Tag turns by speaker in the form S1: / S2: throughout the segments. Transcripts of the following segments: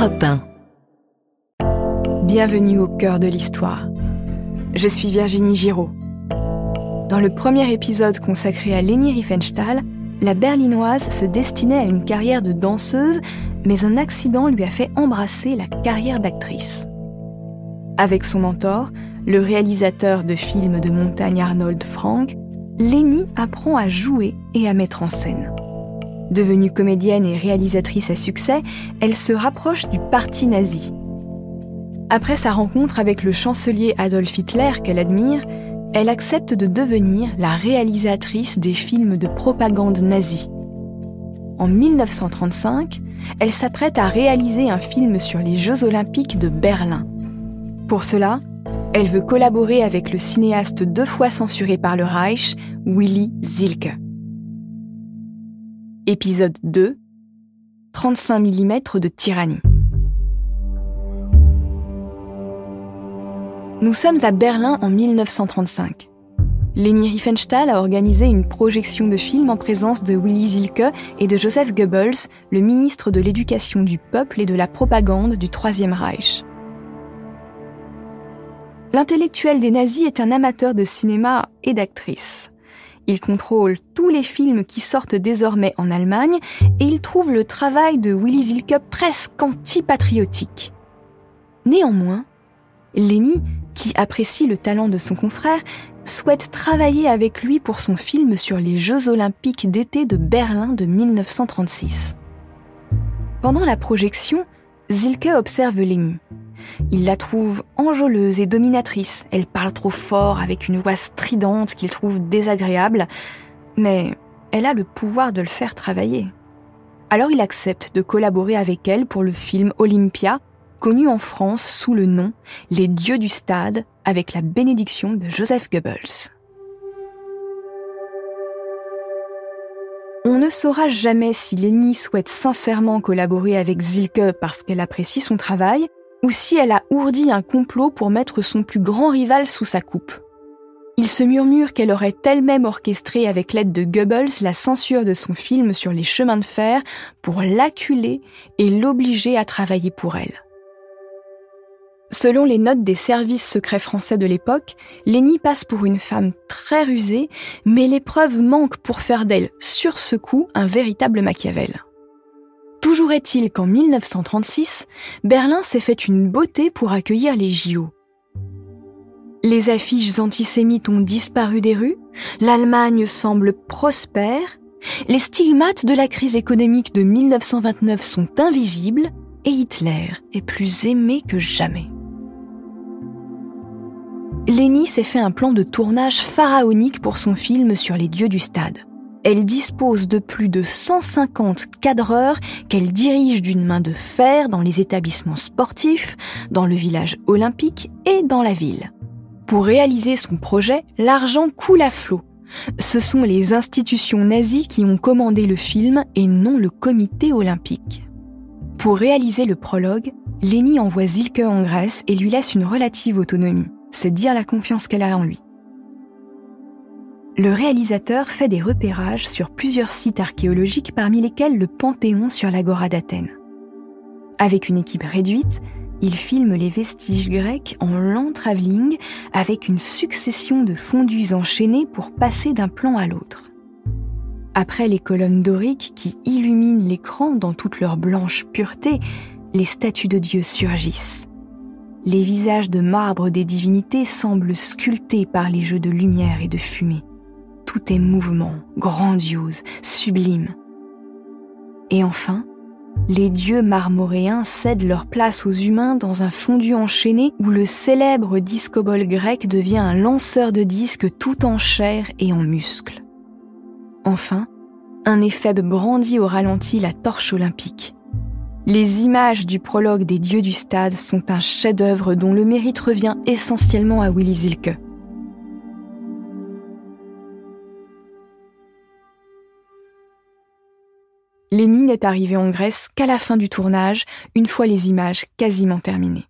S1: Europe 1.
S2: Bienvenue au cœur de l'histoire. Je suis Virginie Giraud. Dans le premier épisode consacré à Leni Riefenstahl, la berlinoise se destinait à une carrière de danseuse, mais un accident lui a fait embrasser la carrière d'actrice. Avec son mentor, le réalisateur de films de montagne Arnold Frank, Leni apprend à jouer et à mettre en scène. Devenue comédienne et réalisatrice à succès, elle se rapproche du parti nazi. Après sa rencontre avec le chancelier Adolf Hitler qu'elle admire, elle accepte de devenir la réalisatrice des films de propagande nazie. En 1935, elle s'apprête à réaliser un film sur les Jeux olympiques de Berlin. Pour cela, elle veut collaborer avec le cinéaste deux fois censuré par le Reich, Willy Zilke. Épisode 2 35 mm de tyrannie. Nous sommes à Berlin en 1935. Leni Riefenstahl a organisé une projection de film en présence de Willy Zilke et de Joseph Goebbels, le ministre de l'Éducation du peuple et de la propagande du Troisième Reich. L'intellectuel des nazis est un amateur de cinéma et d'actrices. Il contrôle tous les films qui sortent désormais en Allemagne et il trouve le travail de Willy Zilke presque antipatriotique. Néanmoins, Leni, qui apprécie le talent de son confrère, souhaite travailler avec lui pour son film sur les Jeux olympiques d'été de Berlin de 1936. Pendant la projection, Zilke observe Leni. Il la trouve enjôleuse et dominatrice. Elle parle trop fort avec une voix stridente qu'il trouve désagréable, mais elle a le pouvoir de le faire travailler. Alors il accepte de collaborer avec elle pour le film Olympia, connu en France sous le nom Les dieux du stade, avec la bénédiction de Joseph Goebbels. On ne saura jamais si Leni souhaite sincèrement collaborer avec Zilke parce qu'elle apprécie son travail, ou si elle a ourdi un complot pour mettre son plus grand rival sous sa coupe. Il se murmure qu'elle aurait elle-même orchestré avec l'aide de Goebbels la censure de son film sur les chemins de fer pour l'acculer et l'obliger à travailler pour elle. Selon les notes des services secrets français de l'époque, Lénie passe pour une femme très rusée, mais les preuves manquent pour faire d'elle, sur ce coup, un véritable Machiavel. Toujours est-il qu'en 1936, Berlin s'est fait une beauté pour accueillir les JO. Les affiches antisémites ont disparu des rues, l'Allemagne semble prospère, les stigmates de la crise économique de 1929 sont invisibles et Hitler est plus aimé que jamais. Leni s'est fait un plan de tournage pharaonique pour son film sur les dieux du stade. Elle dispose de plus de 150 cadreurs qu'elle dirige d'une main de fer dans les établissements sportifs, dans le village olympique et dans la ville. Pour réaliser son projet, l'argent coule à flot. Ce sont les institutions nazies qui ont commandé le film et non le comité olympique. Pour réaliser le prologue, Leni envoie Zilke en Grèce et lui laisse une relative autonomie. C'est dire la confiance qu'elle a en lui le réalisateur fait des repérages sur plusieurs sites archéologiques parmi lesquels le Panthéon sur l'Agora d'Athènes. Avec une équipe réduite, il filme les vestiges grecs en lent travelling avec une succession de fondus enchaînés pour passer d'un plan à l'autre. Après les colonnes doriques qui illuminent l'écran dans toute leur blanche pureté, les statues de Dieu surgissent. Les visages de marbre des divinités semblent sculptés par les jeux de lumière et de fumée tout est mouvement, grandiose, sublime. Et enfin, les dieux marmoréens cèdent leur place aux humains dans un fondu enchaîné où le célèbre discobole grec devient un lanceur de disques tout en chair et en muscles. Enfin, un éphèbe brandit au ralenti la torche olympique. Les images du prologue des dieux du stade sont un chef-d'œuvre dont le mérite revient essentiellement à Willy Zilke. Lénine n'est arrivé en Grèce qu'à la fin du tournage, une fois les images quasiment terminées.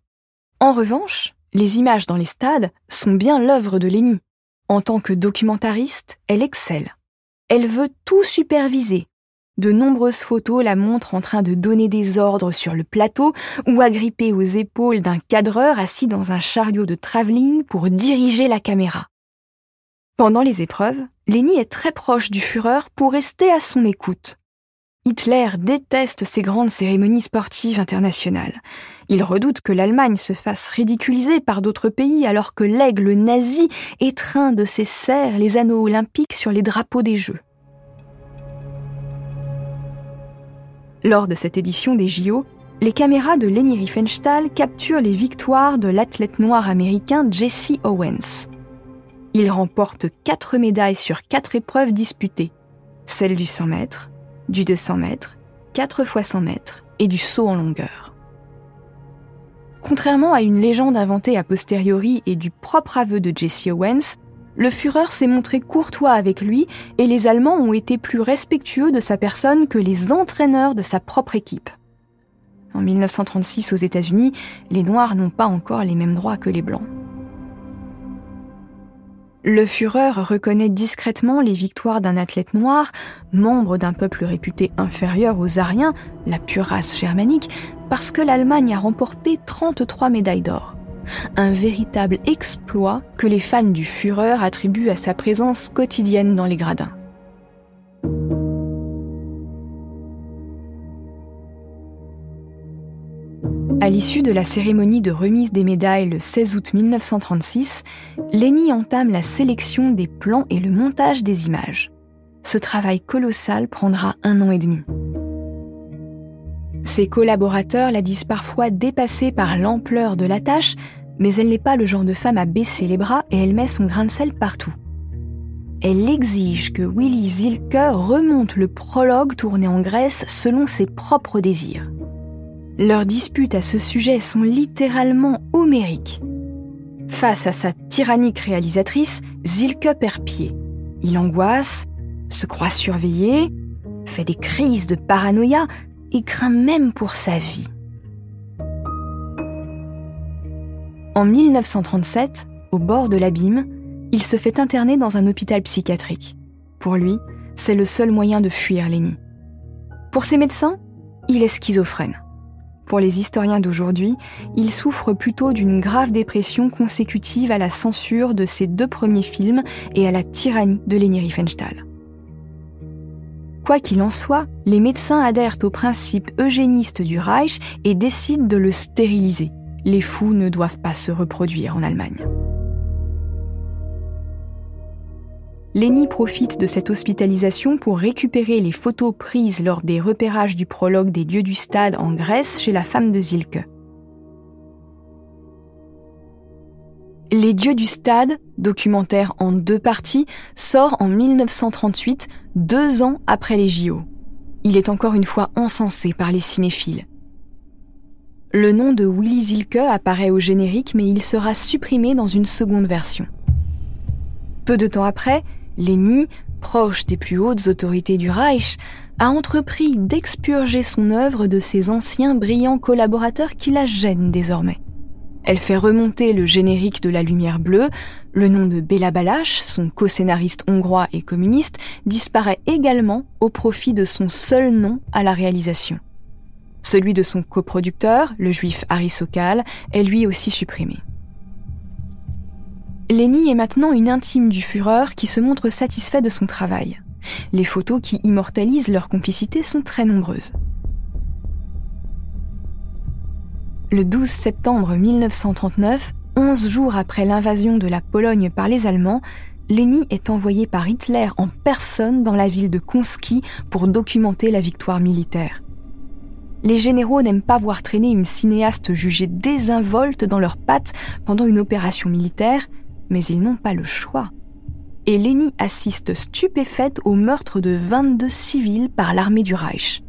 S2: En revanche, les images dans les stades sont bien l'œuvre de Lénie. En tant que documentariste, elle excelle. Elle veut tout superviser. De nombreuses photos la montrent en train de donner des ordres sur le plateau ou agrippée aux épaules d'un cadreur assis dans un chariot de travelling pour diriger la caméra. Pendant les épreuves, Leni est très proche du Führer pour rester à son écoute. Hitler déteste ces grandes cérémonies sportives internationales. Il redoute que l'Allemagne se fasse ridiculiser par d'autres pays alors que l'aigle nazi étreint de ses serres les anneaux olympiques sur les drapeaux des Jeux. Lors de cette édition des JO, les caméras de Leni Riefenstahl capturent les victoires de l'athlète noir américain Jesse Owens. Il remporte quatre médailles sur quatre épreuves disputées, celle du 100 mètres, du 200 mètres, 4 fois 100 mètres et du saut en longueur. Contrairement à une légende inventée a posteriori et du propre aveu de Jesse Owens, le Führer s'est montré courtois avec lui et les Allemands ont été plus respectueux de sa personne que les entraîneurs de sa propre équipe. En 1936 aux États-Unis, les Noirs n'ont pas encore les mêmes droits que les Blancs. Le Führer reconnaît discrètement les victoires d'un athlète noir, membre d'un peuple réputé inférieur aux Ariens, la pure race germanique, parce que l'Allemagne a remporté 33 médailles d'or. Un véritable exploit que les fans du Führer attribuent à sa présence quotidienne dans les gradins. À l'issue de la cérémonie de remise des médailles le 16 août 1936, Leni entame la sélection des plans et le montage des images. Ce travail colossal prendra un an et demi. Ses collaborateurs la disent parfois dépassée par l'ampleur de la tâche, mais elle n'est pas le genre de femme à baisser les bras et elle met son grain de sel partout. Elle exige que Willy Zilke remonte le prologue tourné en Grèce selon ses propres désirs. Leurs disputes à ce sujet sont littéralement homériques. Face à sa tyrannique réalisatrice, Zilke perd pied. Il angoisse, se croit surveillé, fait des crises de paranoïa et craint même pour sa vie. En 1937, au bord de l'abîme, il se fait interner dans un hôpital psychiatrique. Pour lui, c'est le seul moyen de fuir Lenny. Pour ses médecins, il est schizophrène. Pour les historiens d'aujourd'hui, il souffre plutôt d'une grave dépression consécutive à la censure de ses deux premiers films et à la tyrannie de Leni Riefenstahl. Quoi qu'il en soit, les médecins adhèrent aux principes eugénistes du Reich et décident de le stériliser. Les fous ne doivent pas se reproduire en Allemagne. Lenny profite de cette hospitalisation pour récupérer les photos prises lors des repérages du prologue des dieux du stade en Grèce chez la femme de Zilke. Les dieux du stade, documentaire en deux parties, sort en 1938, deux ans après les JO. Il est encore une fois encensé par les cinéphiles. Le nom de Willy Zilke apparaît au générique mais il sera supprimé dans une seconde version. Peu de temps après, Leni, proche des plus hautes autorités du Reich, a entrepris d'expurger son œuvre de ses anciens brillants collaborateurs qui la gênent désormais. Elle fait remonter le générique de La Lumière Bleue, le nom de Béla Balázs, son co-scénariste hongrois et communiste, disparaît également au profit de son seul nom à la réalisation. Celui de son coproducteur, le juif Harry Sokal, est lui aussi supprimé. Leni est maintenant une intime du Führer qui se montre satisfait de son travail. Les photos qui immortalisent leur complicité sont très nombreuses. Le 12 septembre 1939, 11 jours après l'invasion de la Pologne par les Allemands, Leni est envoyé par Hitler en personne dans la ville de Konski pour documenter la victoire militaire. Les généraux n'aiment pas voir traîner une cinéaste jugée désinvolte dans leurs pattes pendant une opération militaire, mais ils n'ont pas le choix. Et Leni assiste stupéfaite au meurtre de 22 civils par l'armée du Reich.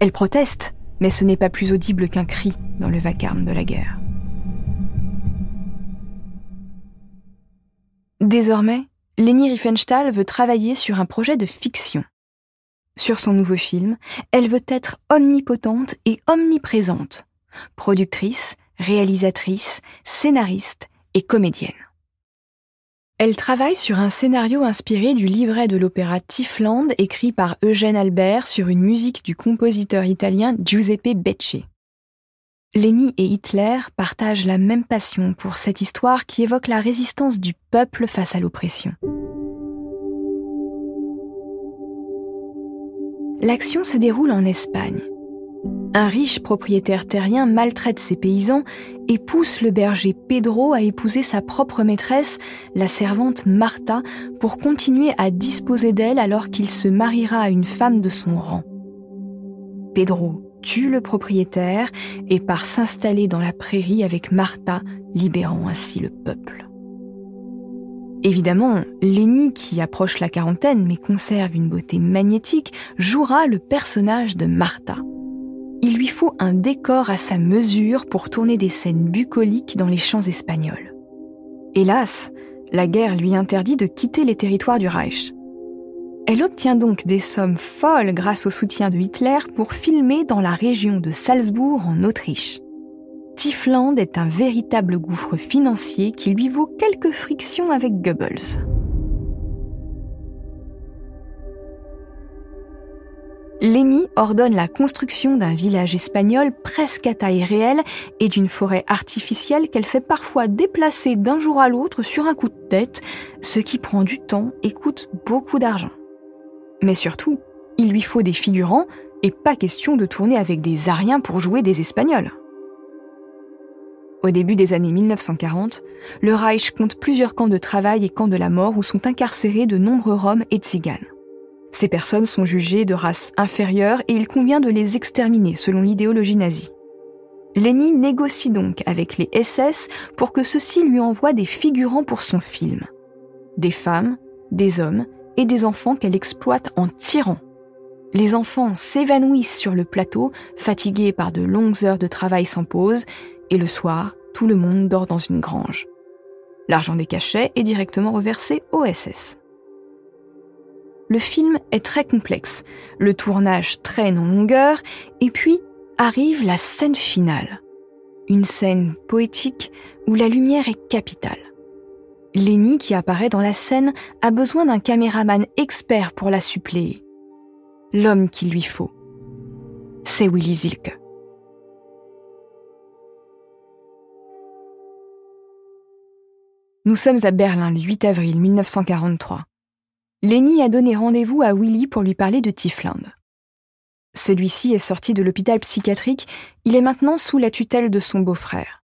S2: Elle proteste, mais ce n'est pas plus audible qu'un cri dans le vacarme de la guerre. Désormais, Leni Riefenstahl veut travailler sur un projet de fiction. Sur son nouveau film, elle veut être omnipotente et omniprésente, productrice, réalisatrice, scénariste et comédienne. Elle travaille sur un scénario inspiré du livret de l'opéra Tifland écrit par Eugène Albert sur une musique du compositeur italien Giuseppe Becce. Lénie et Hitler partagent la même passion pour cette histoire qui évoque la résistance du peuple face à l'oppression. L'action se déroule en Espagne. Un riche propriétaire terrien maltraite ses paysans et pousse le berger Pedro à épouser sa propre maîtresse, la servante Martha, pour continuer à disposer d'elle alors qu'il se mariera à une femme de son rang. Pedro tue le propriétaire et part s'installer dans la prairie avec Martha, libérant ainsi le peuple. Évidemment, Lenny, qui approche la quarantaine mais conserve une beauté magnétique, jouera le personnage de Martha. Il lui faut un décor à sa mesure pour tourner des scènes bucoliques dans les champs espagnols. Hélas, la guerre lui interdit de quitter les territoires du Reich. Elle obtient donc des sommes folles grâce au soutien de Hitler pour filmer dans la région de Salzbourg en Autriche. Tiefland est un véritable gouffre financier qui lui vaut quelques frictions avec Goebbels. Leni ordonne la construction d'un village espagnol presque à taille réelle et d'une forêt artificielle qu'elle fait parfois déplacer d'un jour à l'autre sur un coup de tête, ce qui prend du temps et coûte beaucoup d'argent. Mais surtout, il lui faut des figurants et pas question de tourner avec des Ariens pour jouer des Espagnols. Au début des années 1940, le Reich compte plusieurs camps de travail et camps de la mort où sont incarcérés de nombreux Roms et Tziganes. Ces personnes sont jugées de race inférieure et il convient de les exterminer selon l'idéologie nazie. Leni négocie donc avec les SS pour que ceux-ci lui envoient des figurants pour son film. Des femmes, des hommes et des enfants qu'elle exploite en tirant. Les enfants s'évanouissent sur le plateau, fatigués par de longues heures de travail sans pause, et le soir, tout le monde dort dans une grange. L'argent des cachets est directement reversé au SS. Le film est très complexe, le tournage traîne en longueur, et puis arrive la scène finale. Une scène poétique où la lumière est capitale. Lenny, qui apparaît dans la scène, a besoin d'un caméraman expert pour la suppléer. L'homme qu'il lui faut, c'est Willy Zilke. Nous sommes à Berlin le 8 avril 1943. Lenny a donné rendez-vous à Willy pour lui parler de Tiefland. Celui-ci est sorti de l'hôpital psychiatrique, il est maintenant sous la tutelle de son beau-frère.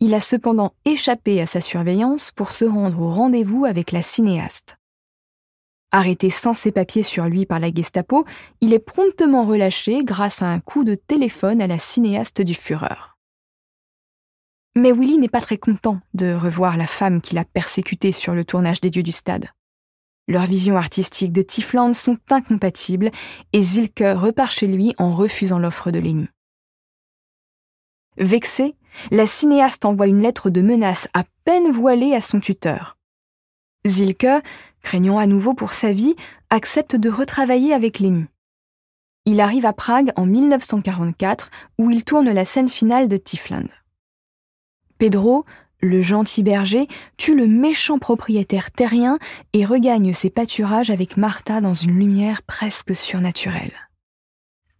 S2: Il a cependant échappé à sa surveillance pour se rendre au rendez-vous avec la cinéaste. Arrêté sans ses papiers sur lui par la Gestapo, il est promptement relâché grâce à un coup de téléphone à la cinéaste du Führer. Mais Willy n'est pas très content de revoir la femme qu'il a persécutée sur le tournage des Dieux du Stade. Leurs visions artistiques de Tiefland sont incompatibles et Zilke repart chez lui en refusant l'offre de Leni. Vexé, la cinéaste envoie une lettre de menace à peine voilée à son tuteur. Zilke, craignant à nouveau pour sa vie, accepte de retravailler avec Lenny. Il arrive à Prague en 1944 où il tourne la scène finale de Tiefland. Pedro, le gentil berger, tue le méchant propriétaire terrien et regagne ses pâturages avec Martha dans une lumière presque surnaturelle.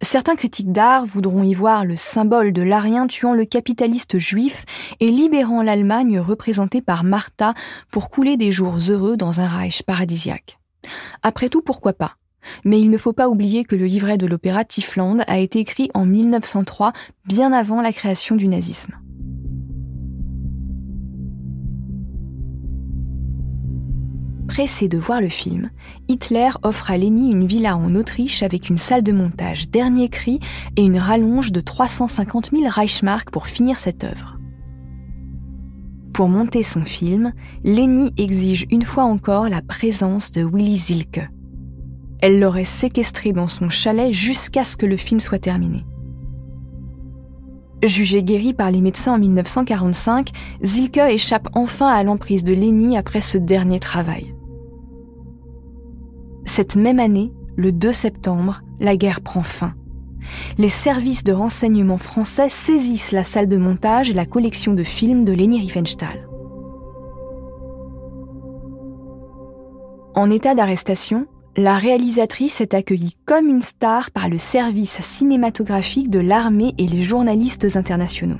S2: Certains critiques d'art voudront y voir le symbole de l'Arien tuant le capitaliste juif et libérant l'Allemagne représentée par Martha pour couler des jours heureux dans un Reich paradisiaque. Après tout, pourquoi pas? Mais il ne faut pas oublier que le livret de l'opéra Tiefland a été écrit en 1903, bien avant la création du nazisme. Pressé de voir le film, Hitler offre à Leni une villa en Autriche avec une salle de montage dernier cri et une rallonge de 350 000 Reichsmark pour finir cette œuvre. Pour monter son film, Leni exige une fois encore la présence de Willy Zilke. Elle l'aurait séquestré dans son chalet jusqu'à ce que le film soit terminé. Jugé guéri par les médecins en 1945, Zilke échappe enfin à l'emprise de Leni après ce dernier travail. Cette même année, le 2 septembre, la guerre prend fin. Les services de renseignement français saisissent la salle de montage et la collection de films de Leni Riefenstahl. En état d'arrestation, la réalisatrice est accueillie comme une star par le service cinématographique de l'armée et les journalistes internationaux.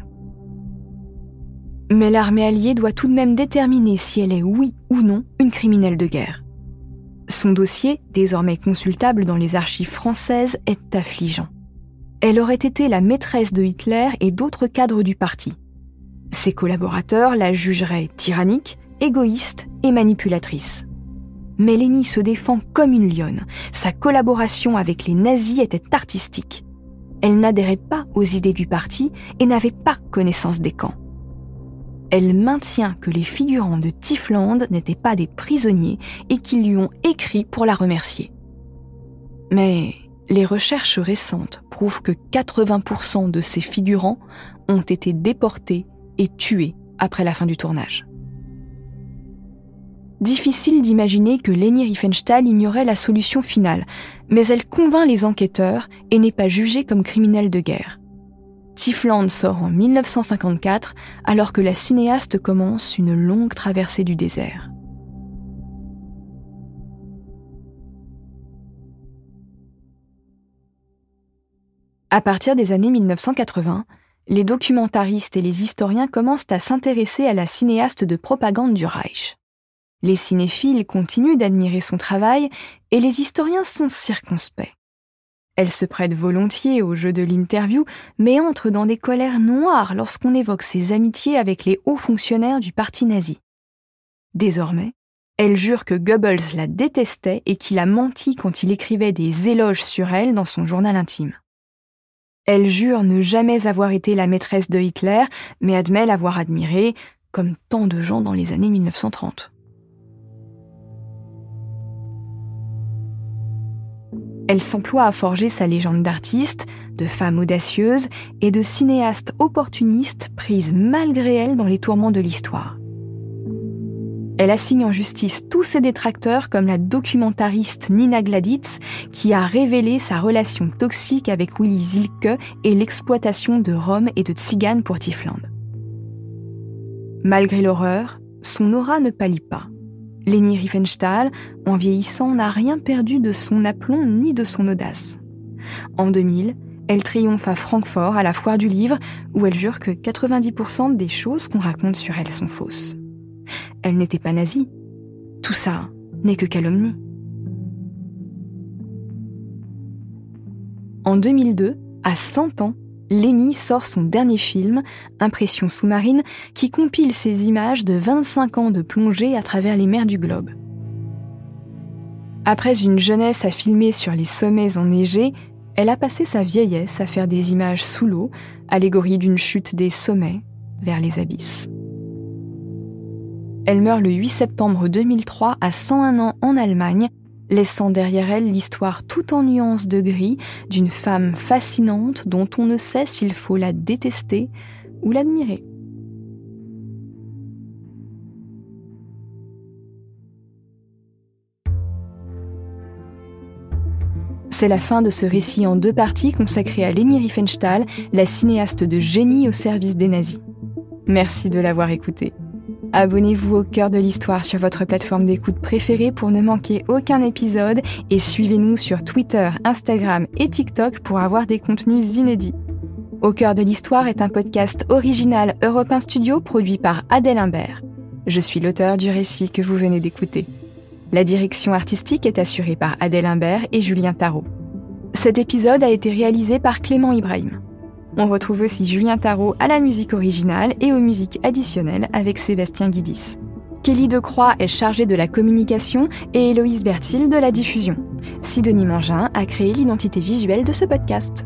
S2: Mais l'armée alliée doit tout de même déterminer si elle est oui ou non une criminelle de guerre. Son dossier, désormais consultable dans les archives françaises, est affligeant. Elle aurait été la maîtresse de Hitler et d'autres cadres du parti. Ses collaborateurs la jugeraient tyrannique, égoïste et manipulatrice. Mais se défend comme une lionne. Sa collaboration avec les nazis était artistique. Elle n'adhérait pas aux idées du parti et n'avait pas connaissance des camps. Elle maintient que les figurants de Tifland n'étaient pas des prisonniers et qu'ils lui ont écrit pour la remercier. Mais les recherches récentes prouvent que 80% de ces figurants ont été déportés et tués après la fin du tournage. Difficile d'imaginer que Leni Riefenstahl ignorait la solution finale, mais elle convainc les enquêteurs et n'est pas jugée comme criminelle de guerre. Tifland sort en 1954 alors que la cinéaste commence une longue traversée du désert. À partir des années 1980, les documentaristes et les historiens commencent à s'intéresser à la cinéaste de propagande du Reich. Les cinéphiles continuent d'admirer son travail et les historiens sont circonspects. Elle se prête volontiers au jeu de l'interview, mais entre dans des colères noires lorsqu'on évoque ses amitiés avec les hauts fonctionnaires du parti nazi. Désormais, elle jure que Goebbels la détestait et qu'il a menti quand il écrivait des éloges sur elle dans son journal intime. Elle jure ne jamais avoir été la maîtresse de Hitler, mais admet l'avoir admiré, comme tant de gens dans les années 1930. Elle s'emploie à forger sa légende d'artiste, de femme audacieuse et de cinéaste opportuniste prise malgré elle dans les tourments de l'histoire. Elle assigne en justice tous ses détracteurs comme la documentariste Nina Gladitz qui a révélé sa relation toxique avec Willy Zilke et l'exploitation de Rome et de Tziganes pour Tifland. Malgré l'horreur, son aura ne pâlit pas. Leni Riefenstahl, en vieillissant, n'a rien perdu de son aplomb ni de son audace. En 2000, elle triomphe à Francfort à la foire du livre où elle jure que 90% des choses qu'on raconte sur elle sont fausses. Elle n'était pas nazie. Tout ça n'est que calomnie. En 2002, à 100 ans, Lenny sort son dernier film, Impression sous-marine, qui compile ses images de 25 ans de plongée à travers les mers du globe. Après une jeunesse à filmer sur les sommets enneigés, elle a passé sa vieillesse à faire des images sous l'eau, allégorie d'une chute des sommets vers les abysses. Elle meurt le 8 septembre 2003 à 101 ans en Allemagne laissant derrière elle l'histoire tout en nuances de gris d'une femme fascinante dont on ne sait s'il faut la détester ou l'admirer. C'est la fin de ce récit en deux parties consacré à Leni Riefenstahl, la cinéaste de génie au service des nazis. Merci de l'avoir écouté. Abonnez-vous au cœur de l'histoire sur votre plateforme d'écoute préférée pour ne manquer aucun épisode et suivez-nous sur Twitter, Instagram et TikTok pour avoir des contenus inédits. Au cœur de l'histoire est un podcast original Europe Studio produit par Adèle Imbert. Je suis l'auteur du récit que vous venez d'écouter. La direction artistique est assurée par Adèle Imbert et Julien Tarot. Cet épisode a été réalisé par Clément Ibrahim. On retrouve aussi Julien Tarot à la musique originale et aux musiques additionnelles avec Sébastien Guidis. Kelly Decroix est chargée de la communication et Héloïse Bertil de la diffusion. Sidonie Mangin a créé l'identité visuelle de ce podcast.